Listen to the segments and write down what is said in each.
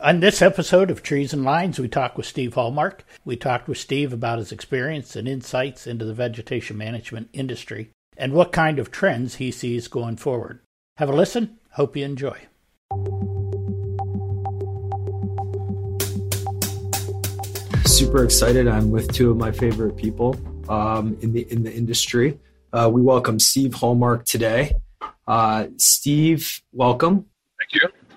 On this episode of Trees and Lines, we talk with Steve Hallmark. We talked with Steve about his experience and insights into the vegetation management industry and what kind of trends he sees going forward. Have a listen. Hope you enjoy. Super excited. I'm with two of my favorite people um, in the in the industry. Uh, we welcome Steve Hallmark today. Uh, Steve, welcome. Thank you.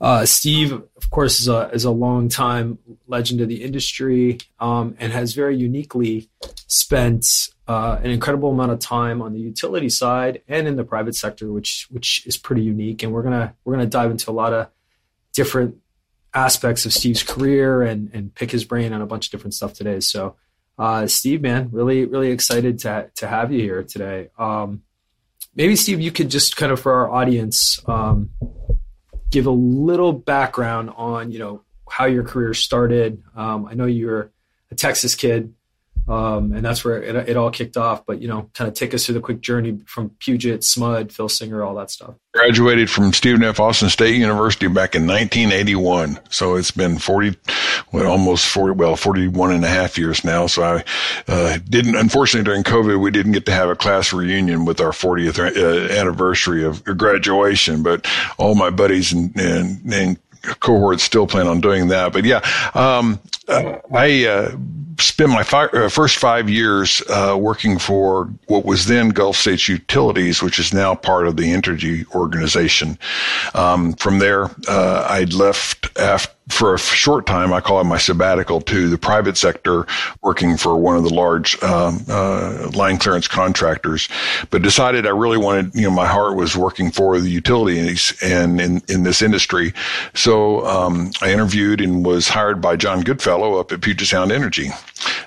Uh, Steve, of course, is a is a long time legend of the industry um, and has very uniquely spent uh, an incredible amount of time on the utility side and in the private sector, which which is pretty unique. And we're gonna we're gonna dive into a lot of different aspects of Steve's career and and pick his brain on a bunch of different stuff today. So, uh, Steve, man, really really excited to to have you here today. Um, maybe Steve, you could just kind of for our audience. Um, give a little background on you know how your career started. Um, I know you're a Texas kid, um, and that's where it, it, all kicked off. But you know, kind of take us through the quick journey from Puget, SMUD, Phil Singer, all that stuff. Graduated from Stephen F. Austin State University back in 1981. So it's been 40, well, almost 40, well, 41 and a half years now. So I uh, didn't, unfortunately, during COVID, we didn't get to have a class reunion with our 40th uh, anniversary of graduation. But all my buddies and, and, and cohorts still plan on doing that. But yeah, um, uh, I uh, spent my fi- uh, first five years uh, working for what was then Gulf States Utilities, which is now part of the Entergy organization. Um, from there, uh, I left after for a short time, I call it my sabbatical to the private sector, working for one of the large um, uh, line clearance contractors. But decided I really wanted, you know, my heart was working for the utilities and in, in this industry. So um, I interviewed and was hired by John Goodfellow up at Puget Sound Energy.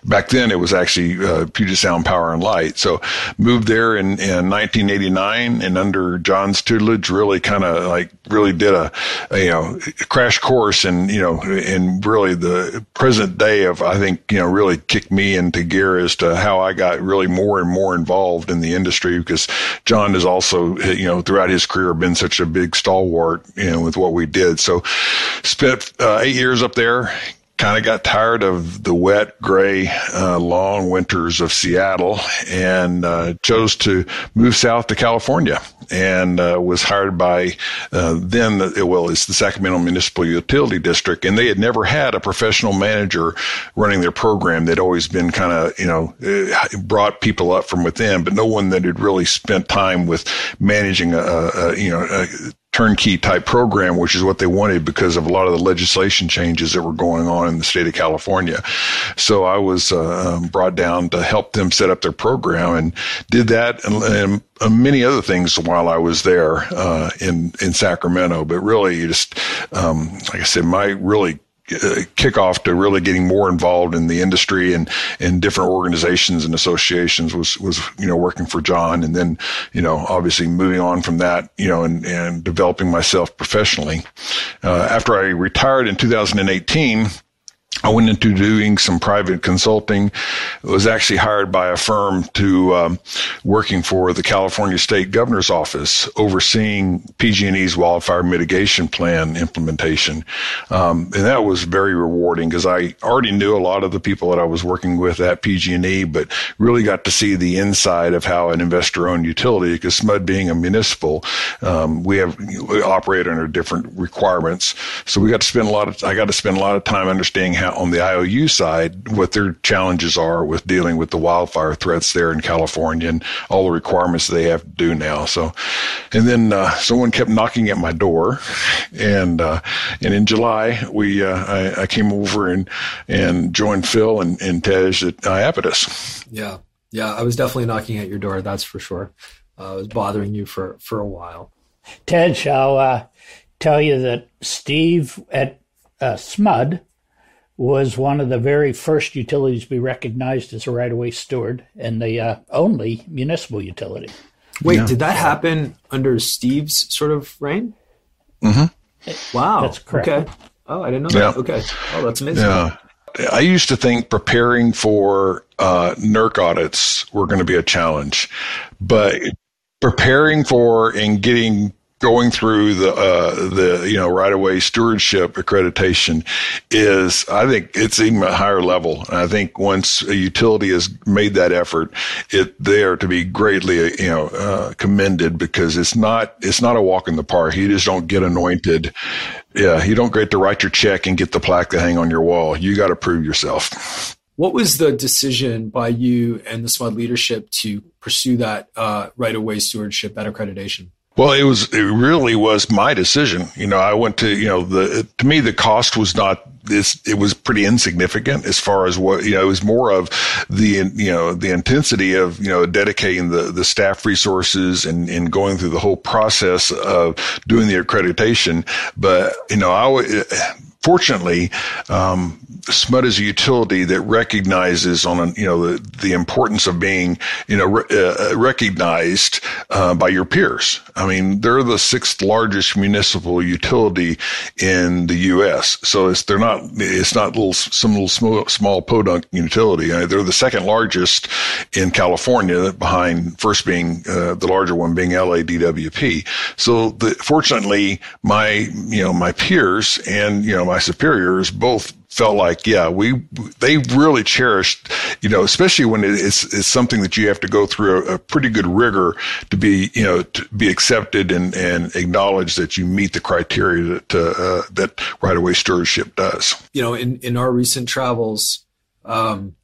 Back then, it was actually uh, Puget Sound Power and Light. So moved there in, in 1989, and under John's tutelage, really kind of like really did a, a you know crash course and you know, and really the present day of, I think, you know, really kicked me into gear as to how I got really more and more involved in the industry because John has also, you know, throughout his career been such a big stalwart, you know, with what we did. So spent uh, eight years up there, kind of got tired of the wet, gray, uh, long winters of Seattle and uh, chose to move south to California and uh, was hired by uh, then, well, it's the Sacramento Municipal Utility District. And they had never had a professional manager running their program. They'd always been kind of, you know, uh, brought people up from within, but no one that had really spent time with managing a, a you know, a, turnkey type program, which is what they wanted because of a lot of the legislation changes that were going on in the state of California. So I was uh, um, brought down to help them set up their program and did that and, and many other things while I was there uh, in in Sacramento. But really, just um, like I said, my really kickoff to really getting more involved in the industry and in different organizations and associations was was you know working for John and then you know obviously moving on from that you know and and developing myself professionally. Uh, after I retired in 2018 I went into doing some private consulting. Was actually hired by a firm to um, working for the California State Governor's Office, overseeing PG&E's wildfire mitigation plan implementation, um, and that was very rewarding because I already knew a lot of the people that I was working with at PG&E, but really got to see the inside of how an investor-owned utility. Because SMUD being a municipal, um, we have we operate under different requirements, so we got to spend a lot of I got to spend a lot of time understanding how on the IOU side what their challenges are with dealing with the wildfire threats there in California and all the requirements they have to do now. So, and then uh, someone kept knocking at my door, and uh, and in July we uh, I, I, came over and and joined Phil and, and Tej at Iapetus. Yeah, yeah, I was definitely knocking at your door. That's for sure. Uh, I was bothering you for for a while. Tej, shall uh, tell you that Steve at uh, SMUD was one of the very first utilities to be recognized as a right of way steward and the uh, only municipal utility. Wait, yeah. did that happen under Steve's sort of reign? Mm-hmm. Wow. That's correct. Okay. Oh, I didn't know yeah. that. Okay. Oh, that's amazing. Yeah. I used to think preparing for uh, NERC audits were going to be a challenge, but preparing for and getting going through the uh, the you know right of way stewardship accreditation is I think it's even a higher level. I think once a utility has made that effort, it there to be greatly you know uh, commended because it's not it's not a walk in the park. You just don't get anointed. Yeah, you don't get to write your check and get the plaque to hang on your wall. You got to prove yourself. What was the decision by you and the SMUD leadership to pursue that uh, right of way stewardship at accreditation? Well, it was, it really was my decision. You know, I went to, you know, the, to me, the cost was not this, it was pretty insignificant as far as what, you know, it was more of the, you know, the intensity of, you know, dedicating the, the staff resources and, and going through the whole process of doing the accreditation. But, you know, I, fortunately, um, SMUD is a utility that recognizes on you know the, the importance of being you know re- uh, recognized uh, by your peers. I mean, they're the sixth largest municipal utility in the U.S. So it's they're not it's not little some little small, small podunk utility. Uh, they're the second largest in California, behind first being uh, the larger one being LADWP. So the, fortunately, my you know my peers and you know my superiors both felt like, yeah, we they really cherished, you know, especially when it's it's something that you have to go through a, a, pretty good rigor to be, you know, to be accepted and and acknowledge that you meet the criteria that uh, that right of way stewardship does. You know, in in our recent travels, um,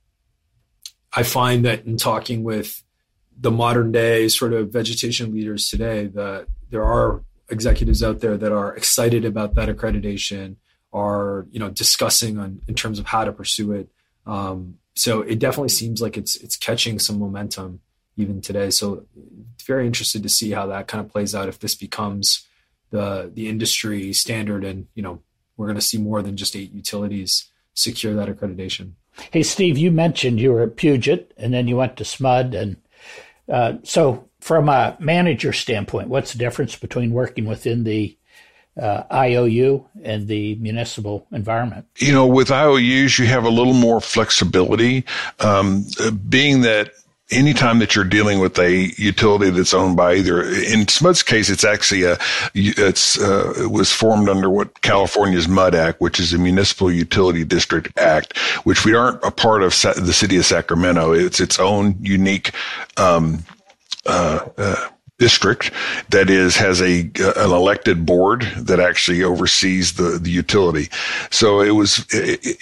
I find that in talking with the modern day sort of vegetation leaders today, that there are executives out there that are excited about that accreditation are you know discussing on in terms of how to pursue it. Um, so it definitely seems like it's it's catching some momentum even today. So very interested to see how that kind of plays out if this becomes the the industry standard, and you know we're going to see more than just eight utilities secure that accreditation. Hey, Steve, you mentioned you were at Puget and then you went to SMUD. And uh, so, from a manager standpoint, what's the difference between working within the uh, IOU and the municipal environment? You know, with IOUs, you have a little more flexibility, um, being that anytime that you're dealing with a utility that's owned by either in SMUD's case, it's actually a it's uh, it was formed under what California's MUD Act, which is the Municipal Utility District Act, which we aren't a part of the city of Sacramento. It's its own unique. Um, uh, uh, district that is has a an elected board that actually oversees the the utility. So it was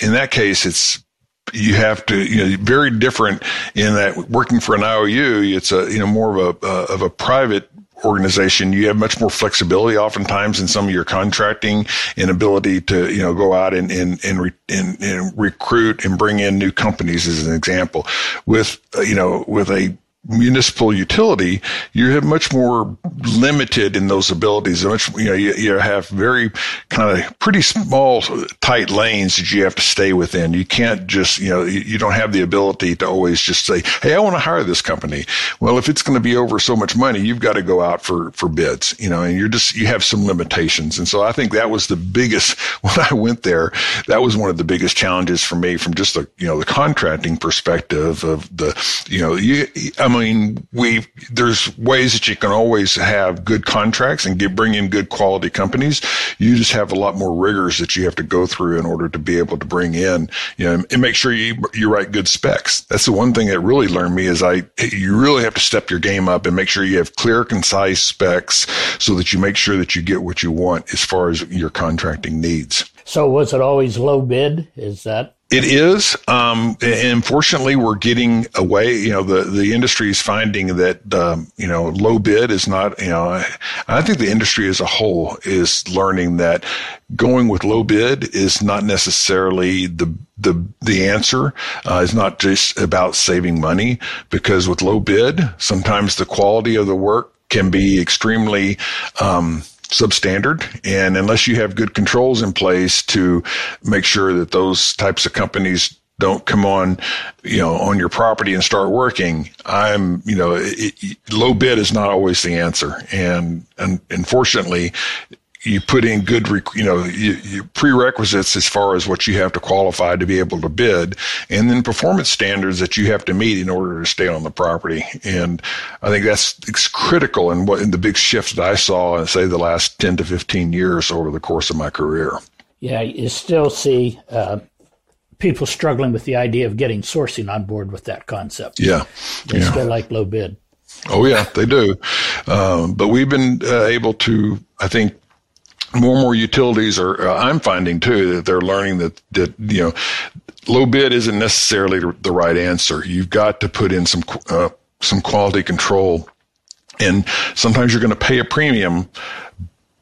in that case it's you have to you know very different in that working for an IOU it's a you know more of a uh, of a private organization, you have much more flexibility oftentimes in some of your contracting and ability to, you know, go out and, and, and, re, and, and recruit and bring in new companies as an example. With, uh, you know, with a municipal utility, you're much more limited in those abilities. Much, you know, you, you have very kind of pretty small, tight lanes that you have to stay within. You can't just, you know, you, don't have the ability to always just say, Hey, I want to hire this company. Well, if it's going to be over so much money, you've got to go out for, for bids, you know, and you're just, you have some limitations. And so I think that was the biggest, when I went there, that was one of the biggest challenges for me from just the, you know, the contracting perspective of the, you know, you, I'm mean, we there's ways that you can always have good contracts and get, bring in good quality companies. You just have a lot more rigors that you have to go through in order to be able to bring in, you know, and make sure you you write good specs. That's the one thing that really learned me is I you really have to step your game up and make sure you have clear, concise specs so that you make sure that you get what you want as far as your contracting needs. So was it always low bid? Is that it is. Um, and fortunately, we're getting away. You know, the, the industry is finding that, um, you know, low bid is not, you know, I think the industry as a whole is learning that going with low bid is not necessarily the, the, the answer. Uh, it's not just about saving money because with low bid, sometimes the quality of the work can be extremely, um, substandard. And unless you have good controls in place to make sure that those types of companies don't come on, you know, on your property and start working. I'm, you know, it, low bid is not always the answer. And, and unfortunately, you put in good, you know, you, you prerequisites as far as what you have to qualify to be able to bid, and then performance standards that you have to meet in order to stay on the property. And I think that's it's critical in what in the big shift that I saw in say the last ten to fifteen years over the course of my career. Yeah, you still see uh, people struggling with the idea of getting sourcing on board with that concept. Yeah, they yeah. still like low bid. Oh yeah, they do. Um, but we've been uh, able to, I think, more and more utilities are. Uh, I'm finding too that they're learning that that you know, low bid isn't necessarily the right answer. You've got to put in some uh, some quality control, and sometimes you're going to pay a premium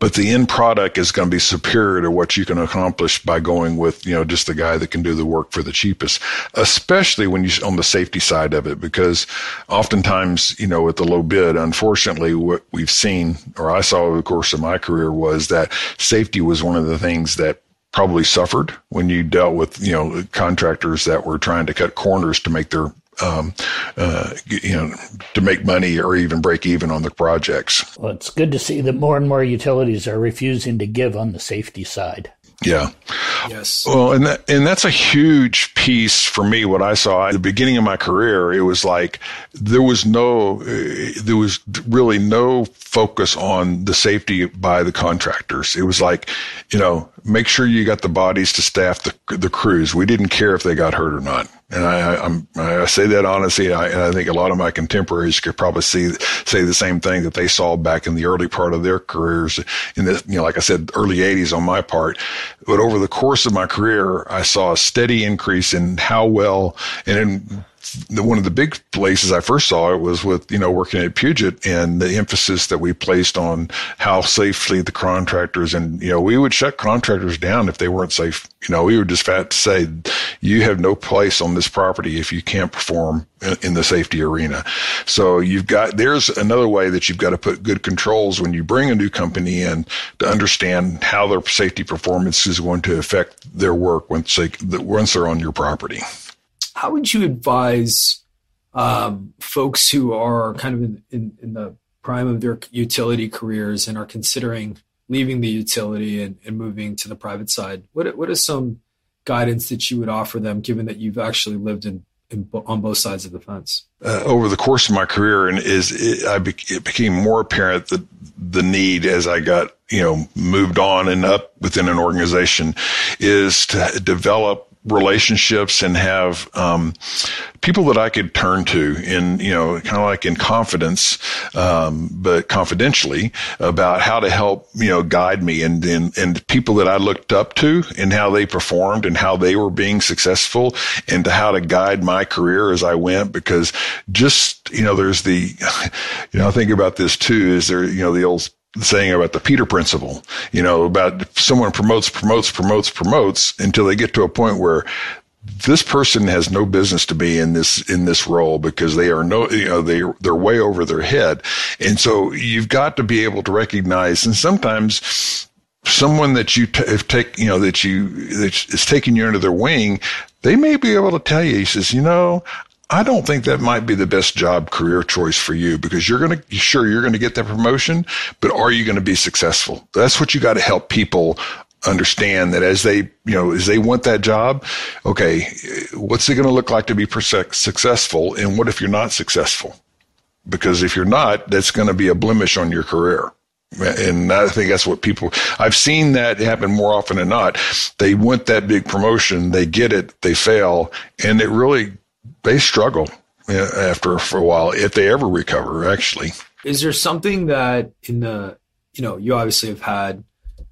but the end product is going to be superior to what you can accomplish by going with, you know, just the guy that can do the work for the cheapest, especially when you on the safety side of it, because oftentimes, you know, with the low bid, unfortunately, what we've seen or I saw over the course of my career was that safety was one of the things that probably suffered when you dealt with you know contractors that were trying to cut corners to make their um, uh, you know, to make money or even break even on the projects. Well, it's good to see that more and more utilities are refusing to give on the safety side. Yeah. Yes. Well, and that, and that's a huge piece for me. What I saw at the beginning of my career, it was like there was no, uh, there was really no focus on the safety by the contractors. It was like, you know, make sure you got the bodies to staff the the crews. We didn't care if they got hurt or not. And I, I'm, I say that honestly, I, and I think a lot of my contemporaries could probably see, say the same thing that they saw back in the early part of their careers in the, you know, like I said, early 80s on my part. But over the course of my career, I saw a steady increase in how well and in the, one of the big places I first saw it was with, you know, working at Puget and the emphasis that we placed on how safely the contractors and, you know, we would shut contractors down if they weren't safe. You know, we would just fat say, you have no place on this property if you can't perform in the safety arena. So you've got, there's another way that you've got to put good controls when you bring a new company in to understand how their safety performance is going to affect their work once they, once they're on your property how would you advise um, folks who are kind of in, in, in, the prime of their utility careers and are considering leaving the utility and, and moving to the private side? What, what is some guidance that you would offer them, given that you've actually lived in, on both sides of the fence? Uh, over the course of my career, and is it, I be, it became more apparent that the need as I got you know moved on and up within an organization is to develop relationships and have um, people that I could turn to in, you know, kind of like in confidence, um, but confidentially about how to help, you know, guide me and, and, and people that I looked up to and how they performed and how they were being successful and to how to guide my career as I went. Because just, you know, there's the, you know, I think about this too, is there, you know, the old saying about the Peter principle, you know, about someone promotes, promotes, promotes, promotes until they get to a point where this person has no business to be in this in this role because they are no you know they they're way over their head. And so you've got to be able to recognize and sometimes someone that you t- take you know that you that is taking you under their wing they may be able to tell you he says you know I don't think that might be the best job career choice for you because you're going to, sure, you're going to get that promotion, but are you going to be successful? That's what you got to help people understand that as they, you know, as they want that job, okay, what's it going to look like to be successful? And what if you're not successful? Because if you're not, that's going to be a blemish on your career. And I think that's what people, I've seen that happen more often than not. They want that big promotion, they get it, they fail, and it really they struggle after for a while if they ever recover. Actually, is there something that in the you know you obviously have had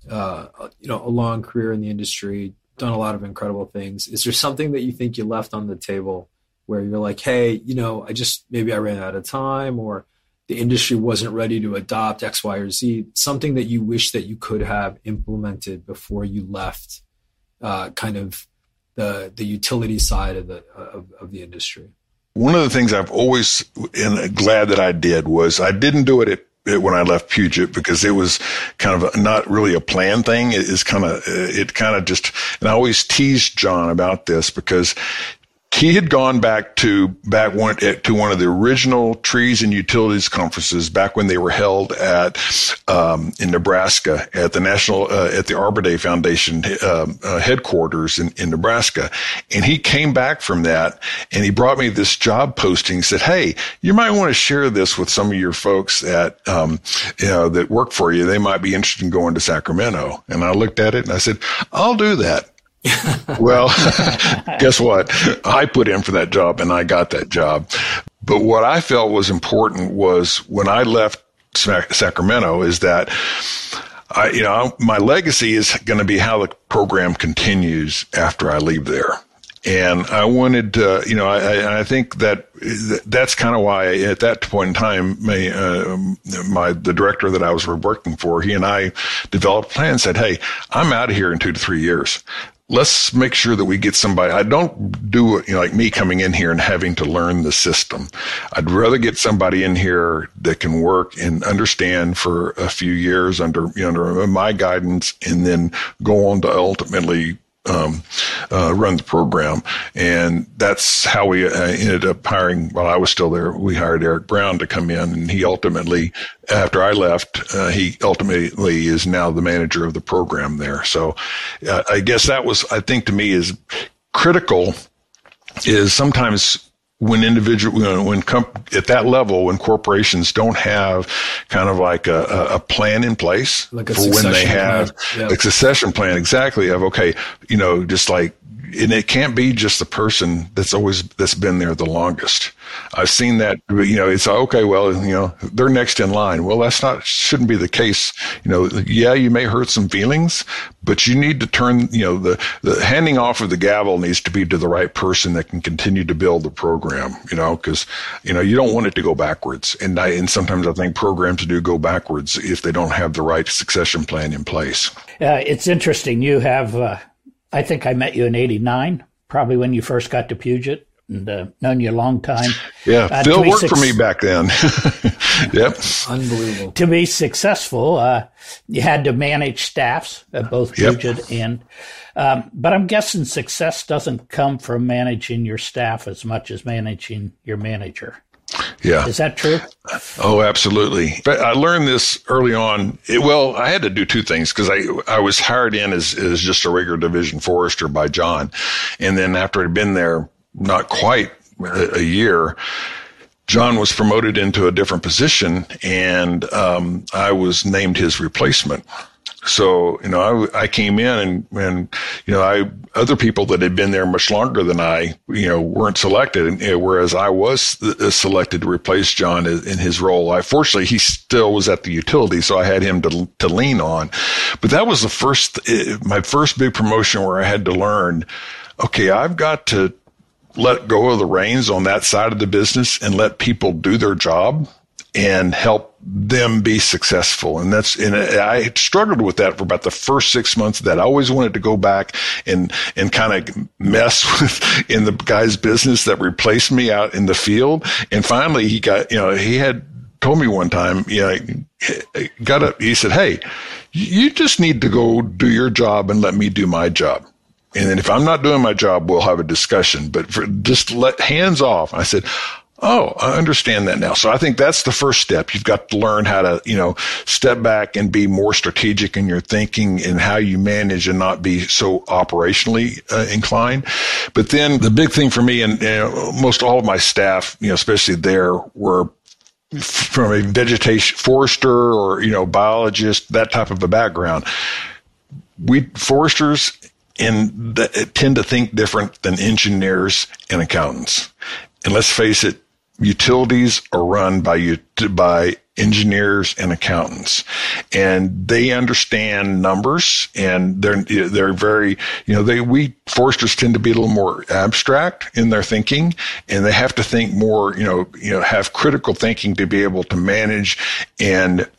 uh, you know a long career in the industry, done a lot of incredible things. Is there something that you think you left on the table where you're like, hey, you know, I just maybe I ran out of time or the industry wasn't ready to adopt X, Y, or Z. Something that you wish that you could have implemented before you left, uh, kind of the the utility side of the of, of the industry. One of the things I've always and glad that I did was I didn't do it at when I left Puget because it was kind of not really a plan thing. It is kind of, it kind of just, and I always teased John about this because he had gone back to back one to one of the original trees and utilities conferences back when they were held at um, in Nebraska at the national uh, at the Arbor Day Foundation uh, uh, headquarters in, in Nebraska, and he came back from that and he brought me this job posting. Said, "Hey, you might want to share this with some of your folks that um, you know that work for you. They might be interested in going to Sacramento." And I looked at it and I said, "I'll do that." well, guess what? I put in for that job and I got that job. But what I felt was important was when I left Sacramento is that I, you know, my legacy is going to be how the program continues after I leave there. And I wanted to, you know, I, I think that that's kind of why at that point in time, my, uh, my, the director that I was working for, he and I developed plans. plan said, Hey, I'm out of here in two to three years let's make sure that we get somebody. I don't do it you know, like me coming in here and having to learn the system. I'd rather get somebody in here that can work and understand for a few years under, you know, under my guidance and then go on to ultimately um, uh, run the program. And that's how we uh, ended up hiring, while I was still there, we hired Eric Brown to come in. And he ultimately, after I left, uh, he ultimately is now the manager of the program there. So uh, I guess that was, I think to me is critical is sometimes when individual uh, when comp- at that level when corporations don't have kind of like a, a plan in place like for when they have yep. a succession plan exactly of okay you know just like and it can't be just the person that's always that's been there the longest. I've seen that. You know, it's okay. Well, you know, they're next in line. Well, that's not shouldn't be the case. You know, yeah, you may hurt some feelings, but you need to turn. You know, the the handing off of the gavel needs to be to the right person that can continue to build the program. You know, because you know you don't want it to go backwards. And I and sometimes I think programs do go backwards if they don't have the right succession plan in place. Uh, it's interesting. You have. Uh I think I met you in '89, probably when you first got to Puget, and uh, known you a long time. Yeah, uh, Phil worked su- for me back then. yep, unbelievable. To be successful, uh, you had to manage staffs at both Puget yep. and. Um, but I'm guessing success doesn't come from managing your staff as much as managing your manager. Yeah. Is that true? Oh, absolutely. But I learned this early on. It, well, I had to do two things because I, I was hired in as, as just a regular division forester by John. And then after I'd been there not quite a, a year, John was promoted into a different position and um, I was named his replacement. So, you know, I, I came in and, and, you know, I, other people that had been there much longer than I, you know, weren't selected. And, whereas I was selected to replace John in his role. I, fortunately, he still was at the utility. So I had him to, to lean on. But that was the first, uh, my first big promotion where I had to learn, okay, I've got to let go of the reins on that side of the business and let people do their job and help them be successful. And that's, and I struggled with that for about the first six months that. I always wanted to go back and, and kind of mess with in the guy's business that replaced me out in the field. And finally he got, you know, he had told me one time, you know, got up, he said, Hey, you just need to go do your job and let me do my job. And then if I'm not doing my job, we'll have a discussion, but for just let hands off. I said, Oh, I understand that now. So I think that's the first step. You've got to learn how to, you know, step back and be more strategic in your thinking and how you manage and not be so operationally uh, inclined. But then the big thing for me and you know, most all of my staff, you know, especially there were from a vegetation forester or, you know, biologist, that type of a background. We foresters and tend to think different than engineers and accountants. And let's face it, utilities are run by by engineers and accountants. And they understand numbers and they're they're very you know they we foresters tend to be a little more abstract in their thinking and they have to think more you know you know have critical thinking to be able to manage and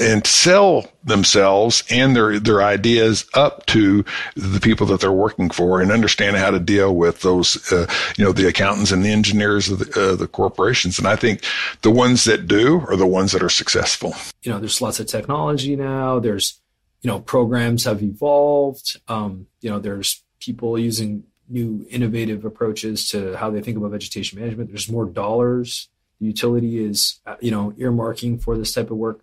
and sell themselves and their their ideas up to the people that they're working for and understand how to deal with those uh, you know the accountants and the engineers of the, uh, the corporations and I think the ones that do are the ones that are successful you know there's lots of technology now there's you know programs have evolved um, you know there's people using new innovative approaches to how they think about vegetation management. There's more dollars. The utility is, uh, you know, earmarking for this type of work.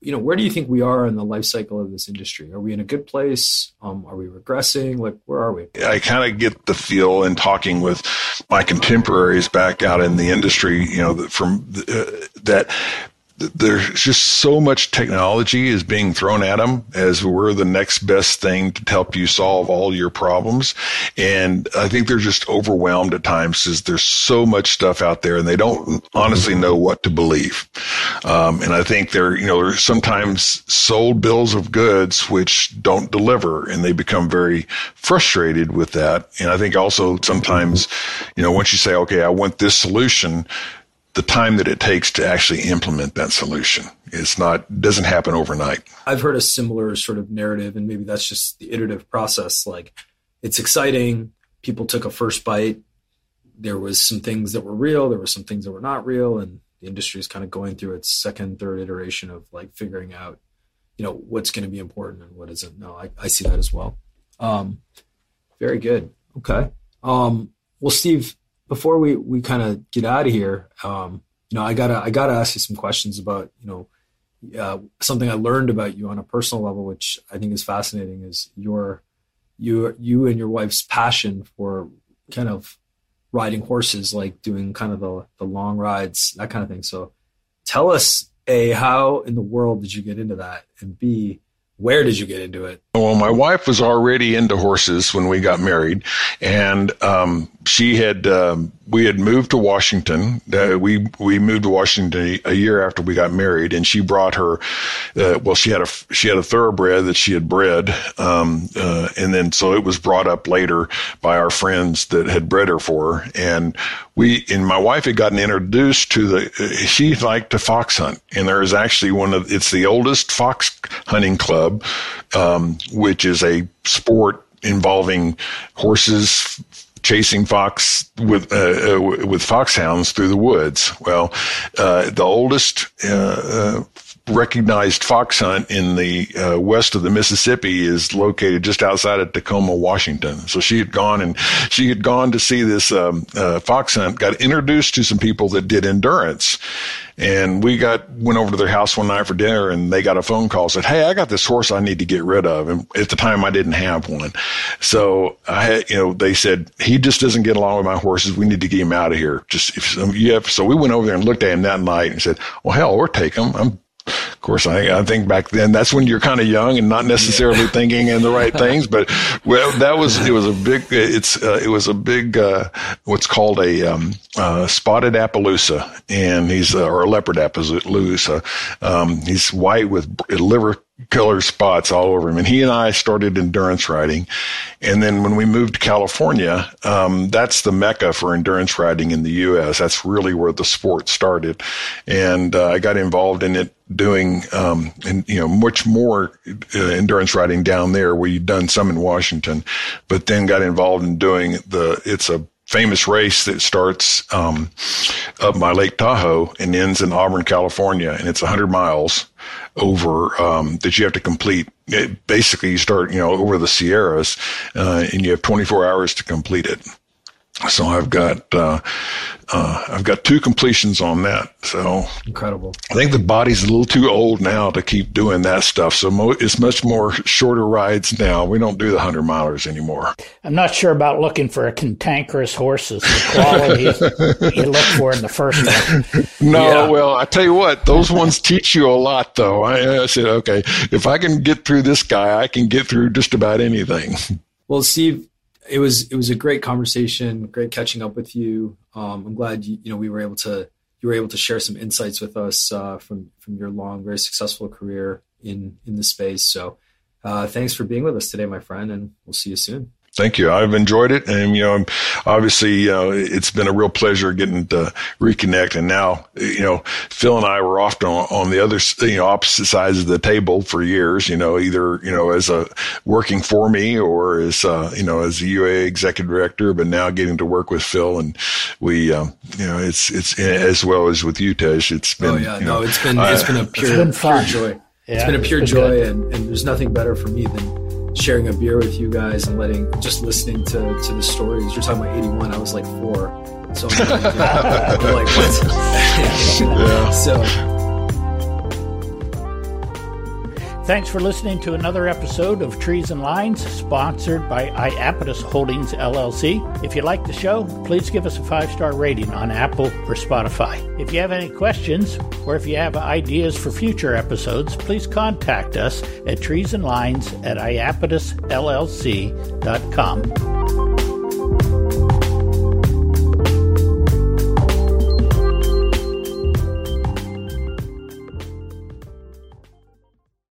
You know, where do you think we are in the life cycle of this industry? Are we in a good place? Um, are we regressing? Like, where are we? I kind of get the feel in talking with my contemporaries back out in the industry, you know, from uh, that there's just so much technology is being thrown at them as we're the next best thing to help you solve all your problems. And I think they're just overwhelmed at times because there's so much stuff out there and they don't honestly know what to believe. Um, and I think they're, you know, they're sometimes sold bills of goods which don't deliver and they become very frustrated with that. And I think also sometimes, you know, once you say, okay, I want this solution, the time that it takes to actually implement that solution. It's not doesn't happen overnight. I've heard a similar sort of narrative, and maybe that's just the iterative process. Like it's exciting. People took a first bite. There was some things that were real. There were some things that were not real, and the industry is kind of going through its second, third iteration of like figuring out, you know, what's going to be important and what isn't. No, I, I see that as well. Um, very good. Okay. Um, well, Steve, before we we kind of get out of here, um, you know, I gotta I gotta ask you some questions about you know uh, something I learned about you on a personal level, which I think is fascinating, is your you you and your wife's passion for kind of riding horses, like doing kind of the the long rides, that kind of thing. So, tell us a how in the world did you get into that, and b where did you get into it? Well, my wife was already into horses when we got married, and um, she had um, we had moved to Washington. Uh, we we moved to Washington a year after we got married, and she brought her. Uh, well, she had a she had a thoroughbred that she had bred, um, uh, and then so it was brought up later by our friends that had bred her for her, and we and my wife had gotten introduced to the. she liked to fox hunt, and there is actually one of it's the oldest fox hunting club, um, which is a sport involving horses chasing fox with uh, uh, with foxhounds through the woods. Well, uh, the oldest uh, uh, recognized fox hunt in the uh, west of the Mississippi is located just outside of Tacoma, Washington. So she had gone and she had gone to see this um, uh, fox hunt, got introduced to some people that did endurance. And we got went over to their house one night for dinner, and they got a phone call said, "Hey, I got this horse I need to get rid of." And at the time, I didn't have one, so I had, you know, they said he just doesn't get along with my horses. We need to get him out of here. Just if so we went over there and looked at him that night and said, "Well, hell, we'll take him. I'm of course, I, I think back then that's when you're kind of young and not necessarily yeah. thinking in the right things. But well, that was it was a big it's uh, it was a big uh, what's called a um, uh, spotted Appaloosa, and he's uh, or a leopard Appaloosa. Um, he's white with liver killer spots all over him. And he and I started endurance riding. And then when we moved to California, um, that's the mecca for endurance riding in the U.S. That's really where the sport started. And uh, I got involved in it doing, um, and, you know, much more uh, endurance riding down there where you'd done some in Washington, but then got involved in doing the, it's a famous race that starts um, up by Lake Tahoe and ends in Auburn, California, and it's 100 miles over um, that you have to complete. It, basically, you start you know over the Sierras, uh, and you have 24 hours to complete it. So I've got uh, uh, I've got two completions on that. So incredible. I think the body's a little too old now to keep doing that stuff. So mo- it's much more shorter rides now. We don't do the hundred milers anymore. I'm not sure about looking for a cantankerous horses. The quality you look for in the first one. No, yeah. well, I tell you what, those ones teach you a lot, though. I, I said, okay, if I can get through this guy, I can get through just about anything. Well, Steve, it was it was a great conversation, great catching up with you. Um, I'm glad you, you know we were able to you were able to share some insights with us uh, from from your long, very successful career in in the space. So, uh, thanks for being with us today, my friend, and we'll see you soon. Thank you. I've enjoyed it. And, you know, obviously, you know, it's been a real pleasure getting to reconnect. And now, you know, Phil and I were often on, on the other, you know, opposite sides of the table for years, you know, either, you know, as a working for me or as, uh, you know, as a UA executive director, but now getting to work with Phil and we, um, you know, it's, it's as well as with you, Tej. It's been, oh, yeah, no, know, it's been, it's been a pure, pure joy. Yeah, it's been a pure joy. And, and there's nothing better for me than, sharing a beer with you guys and letting just listening to to the stories. You're talking about 81. I was like four, so I'm like, what? yeah. So. Thanks for listening to another episode of Trees and Lines, sponsored by Iapetus Holdings LLC. If you like the show, please give us a five star rating on Apple or Spotify. If you have any questions or if you have ideas for future episodes, please contact us at treesandlines at iapetusllc.com.